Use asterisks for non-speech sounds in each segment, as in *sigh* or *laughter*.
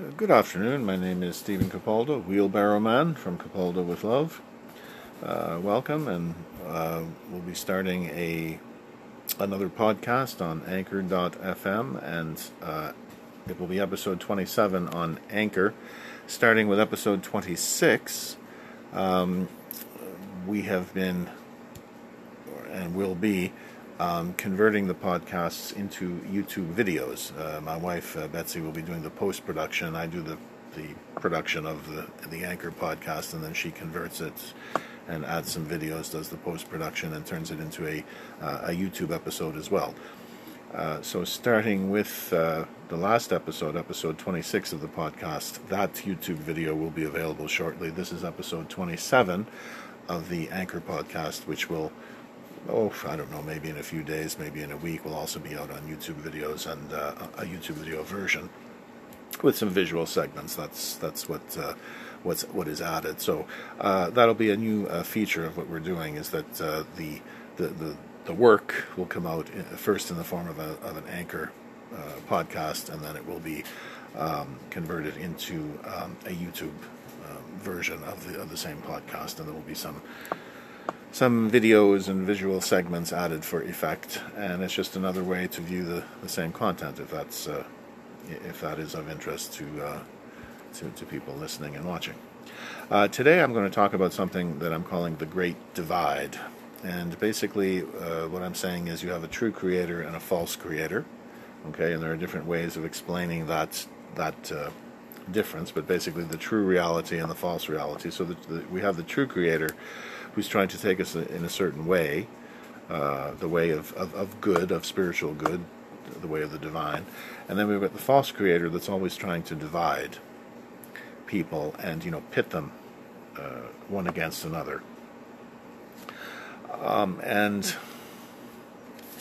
Uh, Good afternoon. My name is Stephen Capaldo, Wheelbarrow Man from Capaldo with Love. Uh, welcome, and uh, we'll be starting a another podcast on Anchor.fm, and uh, it will be episode 27 on Anchor. Starting with episode 26, um, we have been and will be um, converting the podcasts into YouTube videos. Uh, my wife uh, Betsy will be doing the post production. I do the the production of the the Anchor podcast, and then she converts it and adds some videos, does the post production, and turns it into a uh, a YouTube episode as well. Uh, so, starting with uh, the last episode, episode 26 of the podcast, that YouTube video will be available shortly. This is episode 27 of the Anchor podcast, which will oh, I don't know, maybe in a few days, maybe in a week, will also be out on YouTube videos and uh, a YouTube video version with some visual segments. That's that's what uh, what's what is added. So uh, that'll be a new uh, feature of what we're doing. Is that uh, the, the the the work will come out in, first in the form of, a, of an anchor uh, podcast, and then it will be um, converted into um, a YouTube um, version of the of the same podcast, and there will be some some videos and visual segments added for effect, and it's just another way to view the, the same content if that's uh, if that is of interest to, uh, to to people listening and watching. Uh, today, I'm going to talk about something that I'm calling the Great Divide, and basically, uh, what I'm saying is you have a true creator and a false creator. Okay, and there are different ways of explaining that that uh, difference, but basically the true reality and the false reality. So that the, we have the true creator who's trying to take us in a certain way, uh, the way of, of, of good, of spiritual good, the way of the divine. And then we've got the false creator that's always trying to divide people and, you know, pit them uh, one against another. Um, and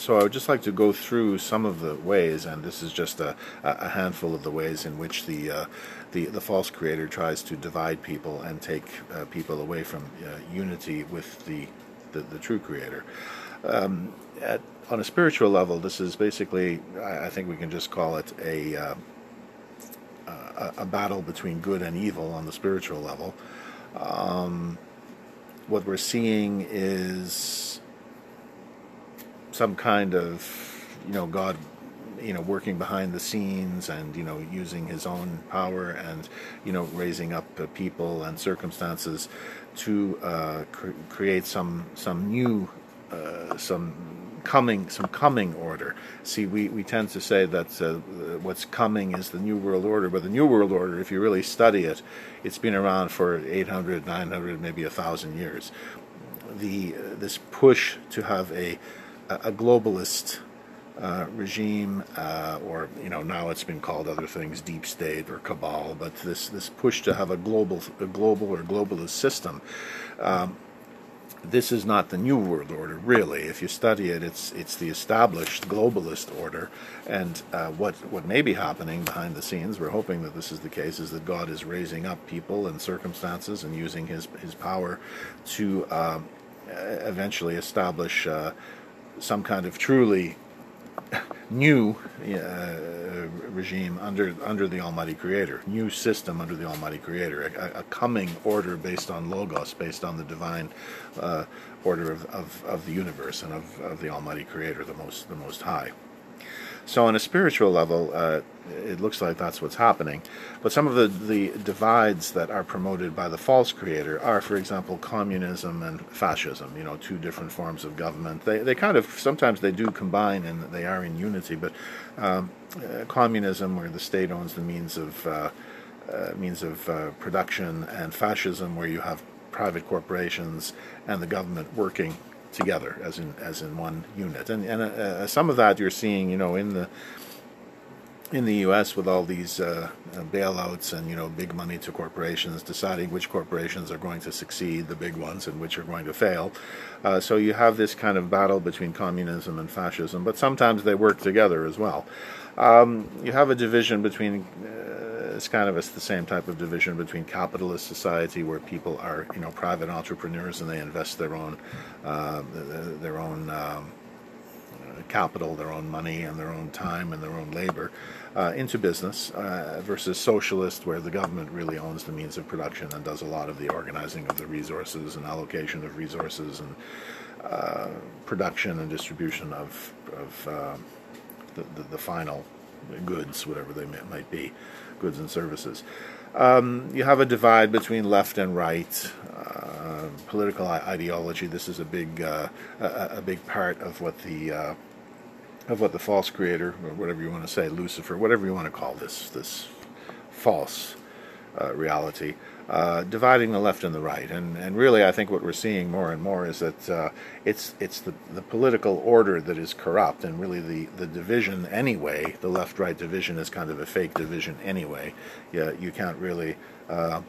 so I would just like to go through some of the ways, and this is just a, a handful of the ways in which the uh, the, the false creator tries to divide people and take uh, people away from uh, unity with the the, the true creator. Um, at, on a spiritual level, this is basically, I, I think we can just call it a, uh, a, a battle between good and evil on the spiritual level. Um, what we're seeing is some kind of, you know, God you know working behind the scenes and you know using his own power and you know raising up people and circumstances to uh, cr- create some some new uh, some coming some coming order. See we, we tend to say that uh, what's coming is the new world order but the new world order if you really study it it's been around for 800 900 maybe a thousand years. The uh, this push to have a a globalist uh, regime, uh, or you know now it's been called other things, deep state or cabal. But this this push to have a global a global or globalist system. Um, this is not the new world order, really. If you study it, it's it's the established globalist order. And uh, what what may be happening behind the scenes, we're hoping that this is the case, is that God is raising up people and circumstances and using His His power to uh, eventually establish uh, some kind of truly new uh, regime under under the Almighty Creator, new system under the Almighty Creator, a, a coming order based on Logos, based on the divine uh, order of, of, of, the universe and of, of the Almighty Creator, the most the Most High. So, on a spiritual level, uh, it looks like that's what's happening. But some of the, the divides that are promoted by the false creator are, for example, communism and fascism, you know, two different forms of government. They, they kind of, sometimes they do combine and they are in unity, but um, uh, communism, where the state owns the means of, uh, uh means of uh, production, and fascism, where you have private corporations and the government working together as in as in one unit. And and uh, some of that you're seeing, you know, in the in the U.S. with all these uh, bailouts and you know big money to corporations, deciding which corporations are going to succeed, the big ones, and which are going to fail. Uh, so you have this kind of battle between communism and fascism, but sometimes they work together as well. Um, you have a division between uh, it's kind of a, the same type of division between capitalist society, where people are you know private entrepreneurs and they invest their own uh, their own um, capital, their own money, and their own time and their own labor uh, into business uh, versus socialist, where the government really owns the means of production and does a lot of the organizing of the resources and allocation of resources and uh, production and distribution of, of uh, the, the, the, final goods, whatever they might be, goods and services. Um, you have a divide between left and right. Uh, political ideology. This is a big, uh, a, a, big part of what the uh, of what the false creator, or whatever you want to say, Lucifer, whatever you want to call this, this false uh, reality, uh, dividing the left and the right. And, and really, I think what we're seeing more and more is that uh, it's, it's the, the political order that is corrupt, and really the, the division anyway, the left right division is kind of a fake division anyway. Yeah, you can't really. Uh,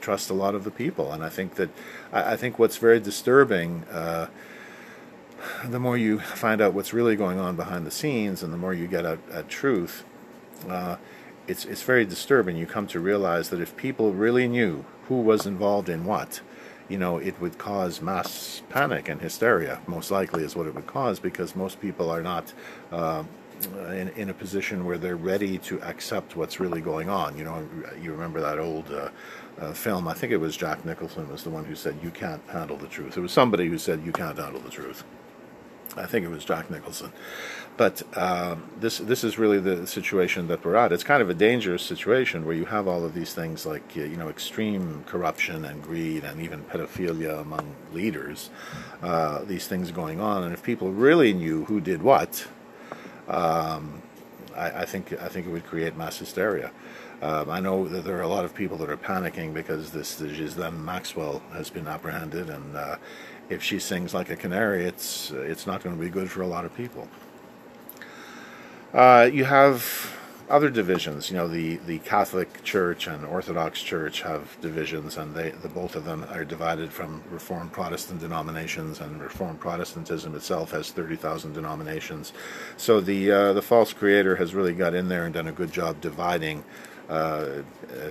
trust a lot of the people, and I think that I, I think what's very disturbing uh, the more you find out what's really going on behind the scenes and the more you get at, at truth, uh, it's, it's very disturbing. You come to realize that if people really knew who was involved in what, you know, it would cause mass panic and hysteria, most likely is what it would cause, because most people are not uh, in, in a position where they're ready to accept what's really going on. You know, you remember that old uh, uh, film, I think it was Jack Nicholson was the one who said, you can't handle the truth. It was somebody who said, you can't handle the truth. I think it was Jack Nicholson. But um, this this is really the situation that we're at. It's kind of a dangerous situation where you have all of these things like you know extreme corruption and greed and even pedophilia among leaders. Uh, these things going on, and if people really knew who did what, um, I, I, think I think it would create mass hysteria. Um, I know that there are a lot of people that are panicking because this, this Ghislaine Maxwell has been apprehended, and uh, if she sings like a canary, it's it's not going to be good for a lot of people. Uh, you have other divisions. You know, the, the Catholic Church and Orthodox Church have divisions, and they the both of them are divided from Reformed Protestant denominations, and Reformed Protestantism itself has thirty thousand denominations. So the uh, the false creator has really got in there and done a good job dividing uh, uh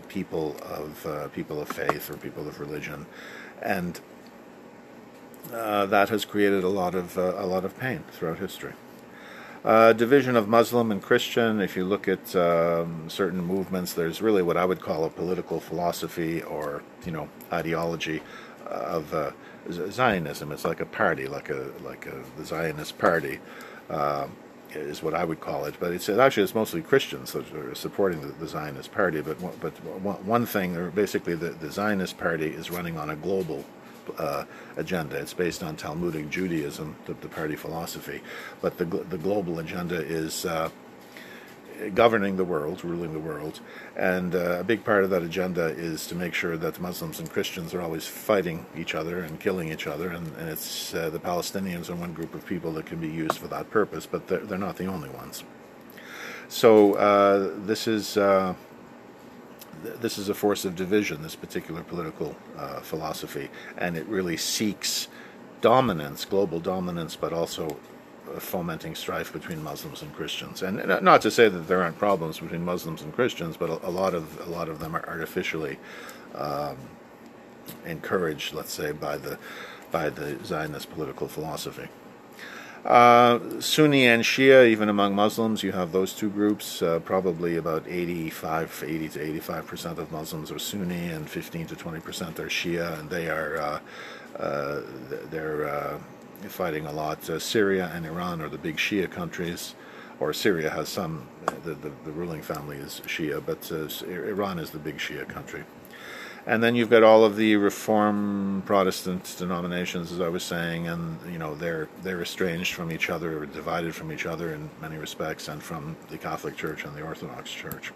people of uh, people of faith or people of religion, and uh, that has created a lot of a lot of pain throughout history. Uh, division of Muslim and Christian. If you look at um, certain movements, there's really what I would call a political philosophy or you know ideology of uh, Zionism. It's like a party, like a like a the Zionist party. Um, is what I would call it, but it's actually it's mostly Christians that are supporting the, the Zionist party. But but one thing, or basically, the, the Zionist party is running on a global uh, agenda. It's based on Talmudic Judaism, the, the, party philosophy, but the the global agenda is. Uh, governing the world, ruling the world, and uh, a big part of that agenda is to make sure that Muslims and Christians are always fighting each other and killing each other, and, and it's uh, the Palestinians are one group of people that can be used for that purpose, but they're, they're not the only ones. So uh, this is uh, this is a force of division, this particular political uh, philosophy, and it really seeks dominance, global dominance, but also uh, fomenting strife between Muslims and Christians. And, and not to say that there aren't problems between Muslims and Christians, but a, a lot of a lot of them are artificially um, encouraged, let's say, by the by the Zionist political philosophy. Uh, Sunni and Shia, even among Muslims, you have those two groups. Uh, probably about 85, 80 to 85 percent of Muslims are Sunni, and 15 to 20 percent are Shia, and they are uh, uh they're uh, fighting a lot. Syria and Iran are the big Shia countries, or Syria has some. The, the, the ruling family is Shia, but Iran is the big Shia country. And then you've got all of the Reform Protestant denominations, as I was saying, and you know they're they're estranged from each other, or divided from each other in many respects, and from the Catholic Church and the Orthodox Church.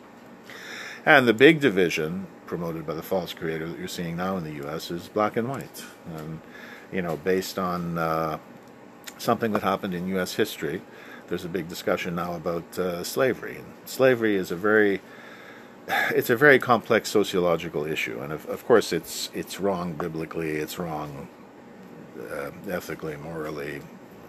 And the big division promoted by the false creator that you're seeing now in the U.S. is black and white, and you know based on uh, something that happened in U.S. history. There's a big discussion now about uh, slavery. And slavery is a very it's a very complex sociological issue, and of, of course, it's it's wrong biblically, it's wrong uh, ethically, morally,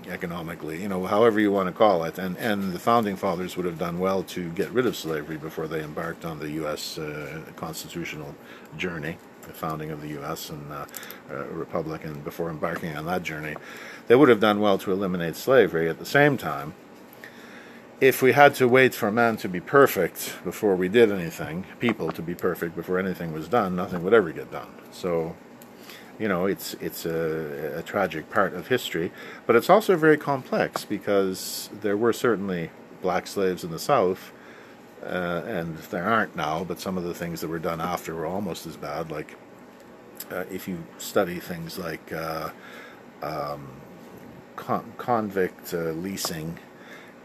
economically, you know, however you want to call it. And and the founding fathers would have done well to get rid of slavery before they embarked on the U.S. Uh, constitutional journey. the founding of the U.S. and uh, uh, Republic, and before embarking on that journey, they would have done well to eliminate slavery. At the same time, if we had to wait for man to be perfect before we did anything, people to be perfect before anything was done, nothing would ever get done. So, you know, it's it's a, a tragic part of history, but it's also very complex because there were certainly black slaves in the South, uh, and there aren't now. But some of the things that were done after were almost as bad. Like uh, if you study things like uh, um, con- convict uh, leasing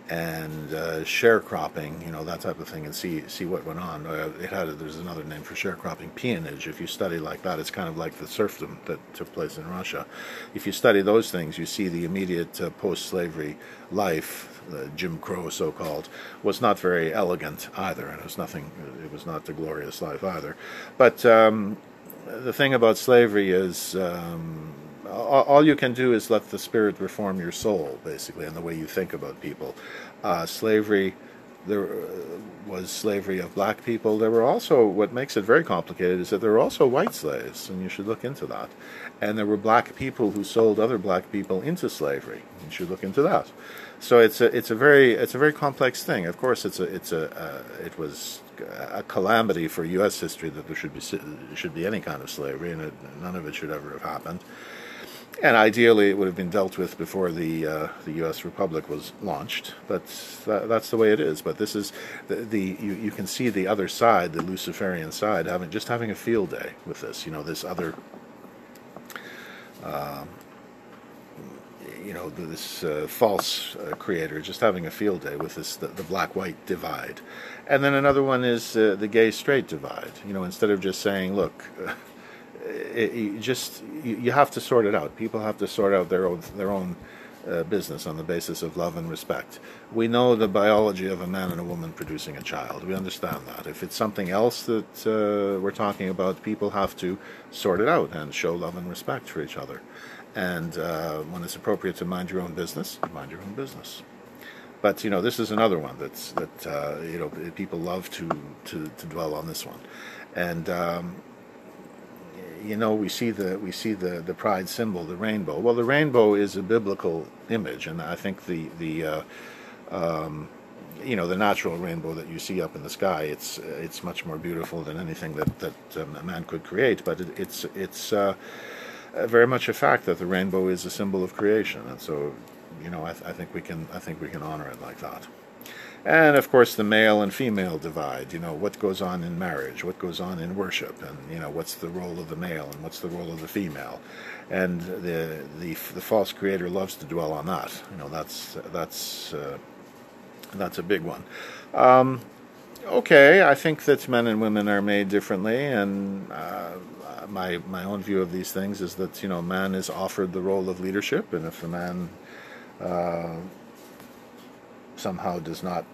and uh, sharecropping, you know that type of thing, and see see what went on. Uh, it had a, there's another name for sharecropping, peonage. If you study like that, it's kind of like the serfdom that took place in Russia. If you study those things, you see the immediate uh, post-slavery life, Jim Crow so-called, was not very elegant either, and it was nothing. It was not the glorious life either. But um, the thing about slavery is. Um, all you can do is let the spirit reform your soul, basically, and the way you think about people. Uh, slavery, there uh, was slavery of black people. There were also, what makes it very complicated is that there were also white slaves, and you should look into that. And there were black people who sold other black people into slavery. You should look into that. So it's a it's a very it's a very complex thing. Of course, it's a it's a uh, it was a calamity for U.S. history that there should be should be any kind of slavery, and it, none of it should ever have happened and ideally it would have been dealt with before the uh, the U.S. Republic was launched. But that, that's the way it is. But this is the, the you, you can see the other side, the Luciferian side, having just having a field day with this. You know, this other. Um, you know this uh, false uh, creator just having a field day with this the, the black-white divide, and then another one is uh, the gay-straight divide. You know, instead of just saying, "Look, it, you just you, you, have to sort it out. People have to sort out their own their own uh, business on the basis of love and respect. We know the biology of a man and a woman producing a child. We understand that. If it's something else that uh, we're talking about, people have to sort it out and show love and respect for each other. And uh, when it's appropriate to mind your own business, mind your own business. But you know, this is another one that's that uh, you know people love to, to to dwell on this one, and. Um, you know, we see the we see the the pride symbol, the rainbow. Well, the rainbow is a biblical image, and I think the the uh, um, you know the natural rainbow that you see up in the sky it's it's much more beautiful than anything that that um, a man could create. But it, it's it's uh, very much a fact that the rainbow is a symbol of creation, and so you know I, th- I think we can I think we can honor it like that. And of course, the male and female divide. You know, what goes on in marriage, what goes on in worship, and you know, what's the role of the male and what's the role of the female. And the the the false creator loves to dwell on that. You know, that's that's uh, that's a big one. Um, okay, I think that men and women are made differently, and uh, my my own view of these things is that you know, man is offered the role of leadership, and if the man uh, somehow does not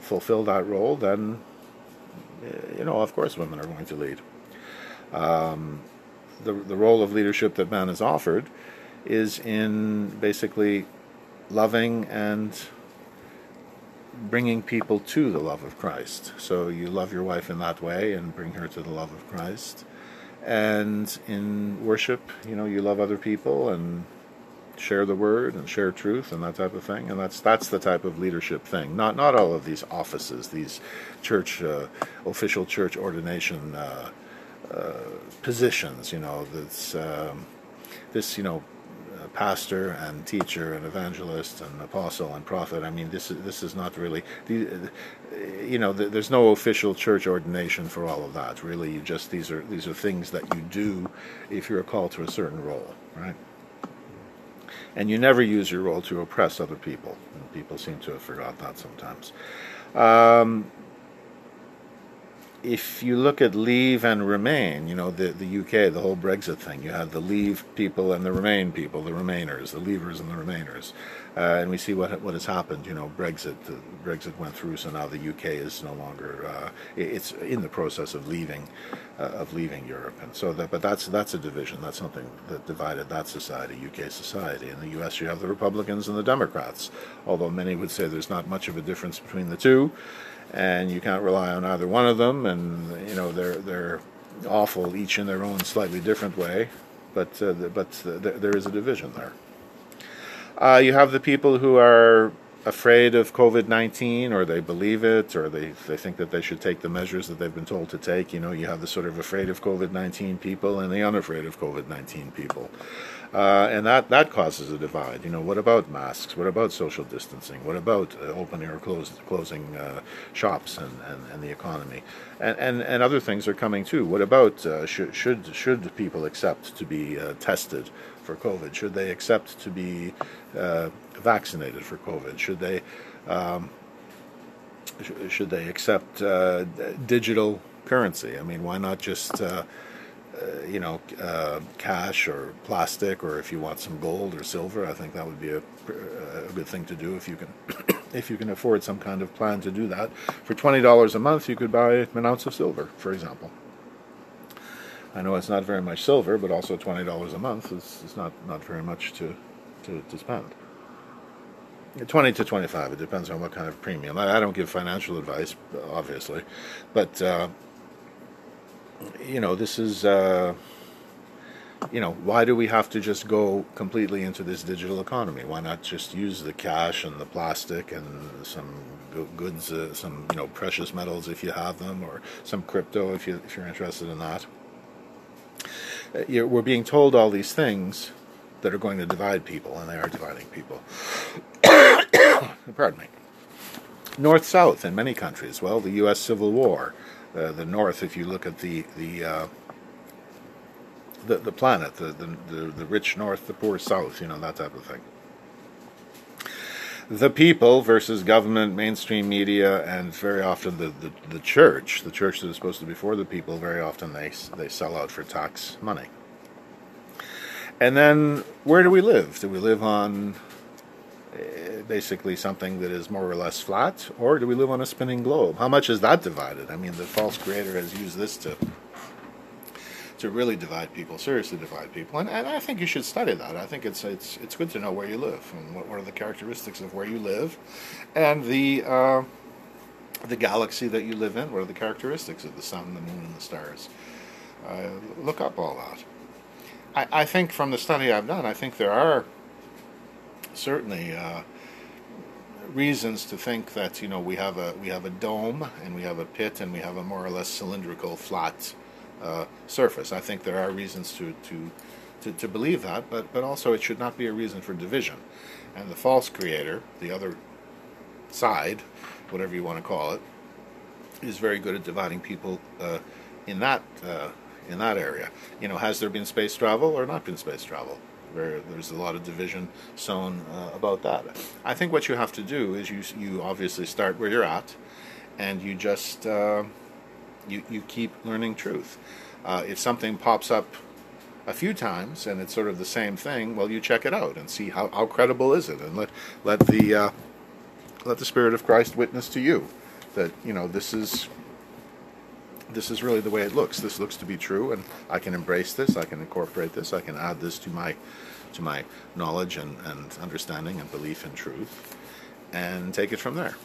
fulfill that role, then, you know, of course women are going to lead. Um, the, the role of leadership that man is offered is in basically loving and bringing people to the love of Christ. So you love your wife in that way and bring her to the love of Christ. And in worship, you know, you love other people and share the word and share truth and that type of thing. And that's that's the type of leadership thing. Not not all of these offices, these church uh, official church ordination uh, uh, positions. You know, this um, this you know pastor and teacher and evangelist and apostle and prophet. I mean, this is this is not really, you know, there's no official church ordination for all of that. Really, you just these are these are things that you do if you're called to a certain role, right? And you never use your role to oppress other people. And people seem to have forgot that sometimes. Um, if you look at leave and remain, you know, the, the UK, the whole Brexit thing, you have the leave people and the remain people, the remainers, the leavers and the remainers. Uh, and we see what what has happened. You know, Brexit, Brexit went through, so now the UK is no longer, uh, it's in the process of leaving, uh, of leaving Europe. And so that, but that's, that's a division. That's something that divided that society, UK society. In the US, you have the Republicans and the Democrats, although many would say there's not much of a difference between the two and you can't rely on either one of them. And you know they're they're awful, each in their own slightly different way, but uh, but there is a division there. Uh, you have the people who are afraid of COVID 19 or they believe it or they, they think that they should take the measures that they've been told to take. You know, you have the sort of afraid of COVID 19 people and the unafraid of COVID 19 people. Uh, and that, that causes a divide. You know, what about masks? What about social distancing? What about uh, opening or close, closing uh, shops and, and, and, the economy? And, and, and other things are coming too. What about uh, should, should, should people accept to be uh, tested for COVID? Should they accept to be uh, vaccinated for COVID? Should they um, sh- should they accept uh, digital currency? I mean, why not just uh, uh, you know cash or plastic, or if you want some gold or silver? I think that would be a, a good thing to do if you can if you can afford some kind of plan to do that. For twenty dollars a month, you could buy an ounce of silver, for example. I know it's not very much silver, but also twenty dollars a month is, is not, not very much to, to, to spend. 20 to 25 it depends on what kind of premium i, I don't give financial advice obviously but uh, you know this is uh, you know why do we have to just go completely into this digital economy why not just use the cash and the plastic and some goods uh, some you know precious metals if you have them or some crypto if you if you're interested in that uh, we're being told all these things that are going to divide people, and they are dividing people. *coughs* Pardon me. North South in many countries. Well, the U.S. Civil War. Uh, the North, if you look at the the uh, the, the planet, the, the, the rich North, the poor South, you know that type of thing. The people versus government, mainstream media, and very often the, the, the church, the church that is supposed to be for the people, very often they they sell out for tax money. And then, where do we live? Do we live on uh, basically something that is more or less flat, or do we live on a spinning globe? How much is that divided? I mean, the false creator has used this to to really divide people, seriously divide people, and, and I think you should study that. I think it's it's it's good to know where you live and what, what are the characteristics of where you live, and the uh, the galaxy that you live in. What are the characteristics of the sun, the moon, and the stars? Uh, look up all that. I, I think from the study I've done, I think there are certainly uh, reasons to think that you know we have a we have a dome and we have a pit and we have a more or less cylindrical flat uh, surface. I think there are reasons to, to to to believe that, but but also it should not be a reason for division. And the false creator, the other side, whatever you want to call it, is very good at dividing people uh, in that uh, in that area. You know, has there been space travel or not been space travel? Where there's a lot of division sown uh, about that. I think what you have to do is you you obviously start where you're at, and you just uh, you you keep learning truth. Uh, if something pops up a few times and it's sort of the same thing, well, you check it out and see how, how credible is it, and let let the uh, let the Spirit of Christ witness to you that you know this is this is really the way it looks. This looks to be true, and I can embrace this. I can incorporate this. I can add this to my to my knowledge and, and understanding and belief in truth, and take it from there.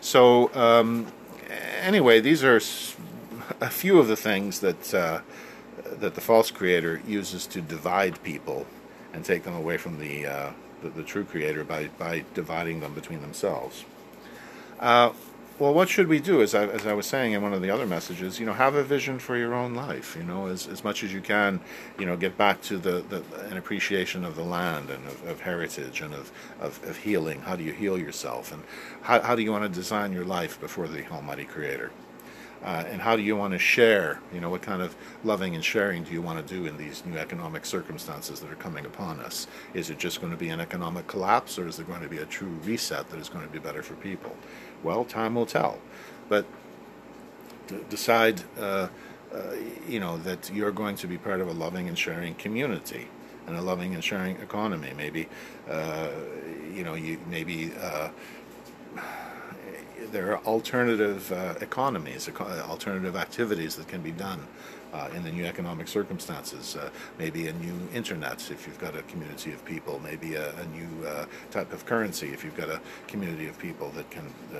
So, um, anyway, these are a few of the things that uh, that the false creator uses to divide people and take them away from the uh, the, the, true creator by by dividing them between themselves. Uh, well, what should we do? As I, as I was saying in one of the other messages, you know, have a vision for your own life. You know, as, as much as you can, you know, get back to the, the an appreciation of the land and of, of heritage and of, of, of, healing. How do you heal yourself? And how, how do you want to design your life before the Almighty Creator? Uh, and how do you want to share? You know, what kind of loving and sharing do you want to do in these new economic circumstances that are coming upon us? Is it just going to be an economic collapse, or is there going to be a true reset that is going to be better for people? Well, time will tell. But decide, uh, uh, you know, that you're going to be part of a loving and sharing community and a loving and sharing economy. Maybe, uh, you know, you maybe uh, there are alternative uh, economies, alternative activities that can be done uh, in the new economic circumstances. Uh, maybe a new internet if you've got a community of people. Maybe a, a new uh, type of currency if you've got a community of people that can, uh,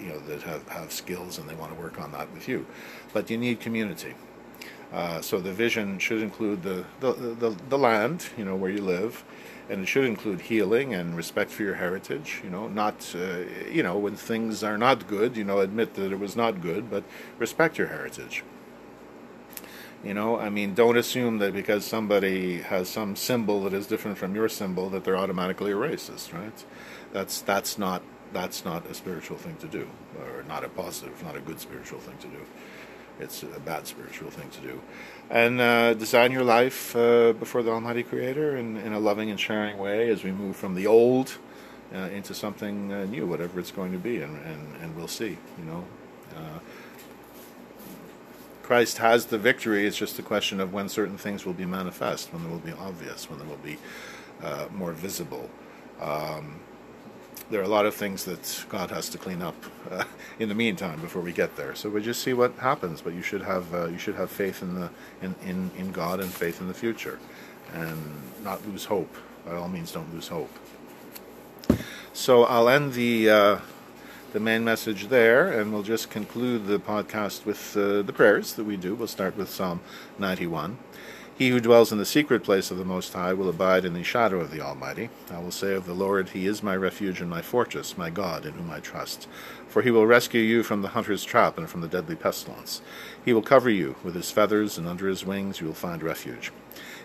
you know, that have, have skills and they want to work on that with you. But you need community. Uh, so the vision should include the, the, the, the land, you know, where you live, and it should include healing and respect for your heritage. You know, not uh, you know when things are not good, you know, admit that it was not good, but respect your heritage. You know, I mean, don't assume that because somebody has some symbol that is different from your symbol that they're automatically a racist, right? That's that's not that's not a spiritual thing to do, or not a positive, not a good spiritual thing to do. It's a bad spiritual thing to do. And uh, design your life uh, before the Almighty Creator in, in, a loving and sharing way as we move from the old uh, into something uh, new, whatever it's going to be, and, and, and we'll see, you know. Uh, Christ has the victory. It's just a question of when certain things will be manifest, when they will be obvious, when they will be uh, more visible. Um, there are a lot of things that God has to clean up uh, in the meantime before we get there. So we just see what happens. But you should have uh, you should have faith in the in, in, in God and faith in the future, and not lose hope. By all means, don't lose hope. So I'll end the uh, the main message there, and we'll just conclude the podcast with uh, the prayers that we do. We'll start with Psalm 91. He who dwells in the secret place of the Most High will abide in the shadow of the Almighty. I will say of the Lord, He is my refuge and my fortress, my God, in whom I trust. For he will rescue you from the hunter's trap and from the deadly pestilence. He will cover you with his feathers, and under his wings you will find refuge.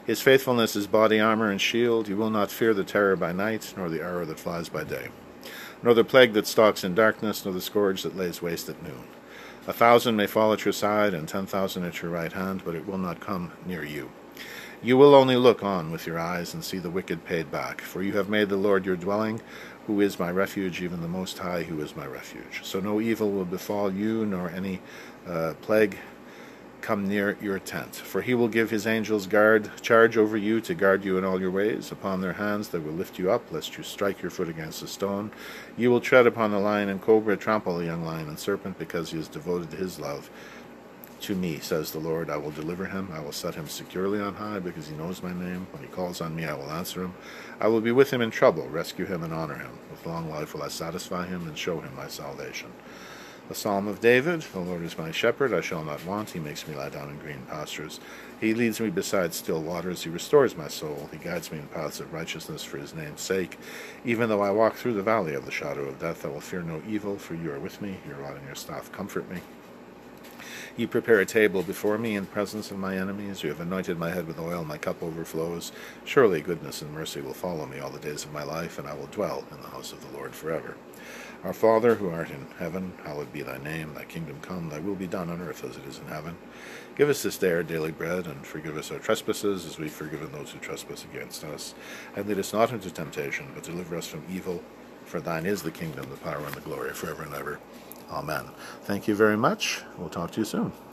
His faithfulness is body armor and shield. You will not fear the terror by night, nor the arrow that flies by day, nor the plague that stalks in darkness, nor the scourge that lays waste at noon. A thousand may fall at your side, and ten thousand at your right hand, but it will not come near you. You will only look on with your eyes and see the wicked paid back, for you have made the Lord your dwelling, who is my refuge, even the Most High, who is my refuge. So no evil will befall you, nor any uh, plague come near your tent. For he will give his angels guard charge over you to guard you in all your ways. Upon their hands they will lift you up, lest you strike your foot against a stone. You will tread upon the lion and cobra, trample the young lion and serpent, because he has devoted his love to me, says the Lord. I will deliver him. I will set him securely on high because he knows my name. When he calls on me, I will answer him. I will be with him in trouble, rescue him, and honor him. With long life will I satisfy him and show him my salvation. The Psalm of David The Lord is my shepherd, I shall not want. He makes me lie down in green pastures. He leads me beside still waters. He restores my soul. He guides me in paths of righteousness for his name's sake. Even though I walk through the valley of the shadow of death, I will fear no evil, for you are with me. Your rod and your staff comfort me. You prepare a table before me in the presence of my enemies. You have anointed my head with oil, my cup overflows. Surely goodness and mercy will follow me all the days of my life, and I will dwell in the house of the Lord forever. Our Father, who art in heaven, hallowed be thy name. Thy kingdom come, thy will be done on earth as it is in heaven. Give us this day our daily bread, and forgive us our trespasses, as we've forgiven those who trespass against us. And lead us not into temptation, but deliver us from evil. For thine is the kingdom, the power, and the glory, forever and ever. Amen. Thank you very much. We'll talk to you soon.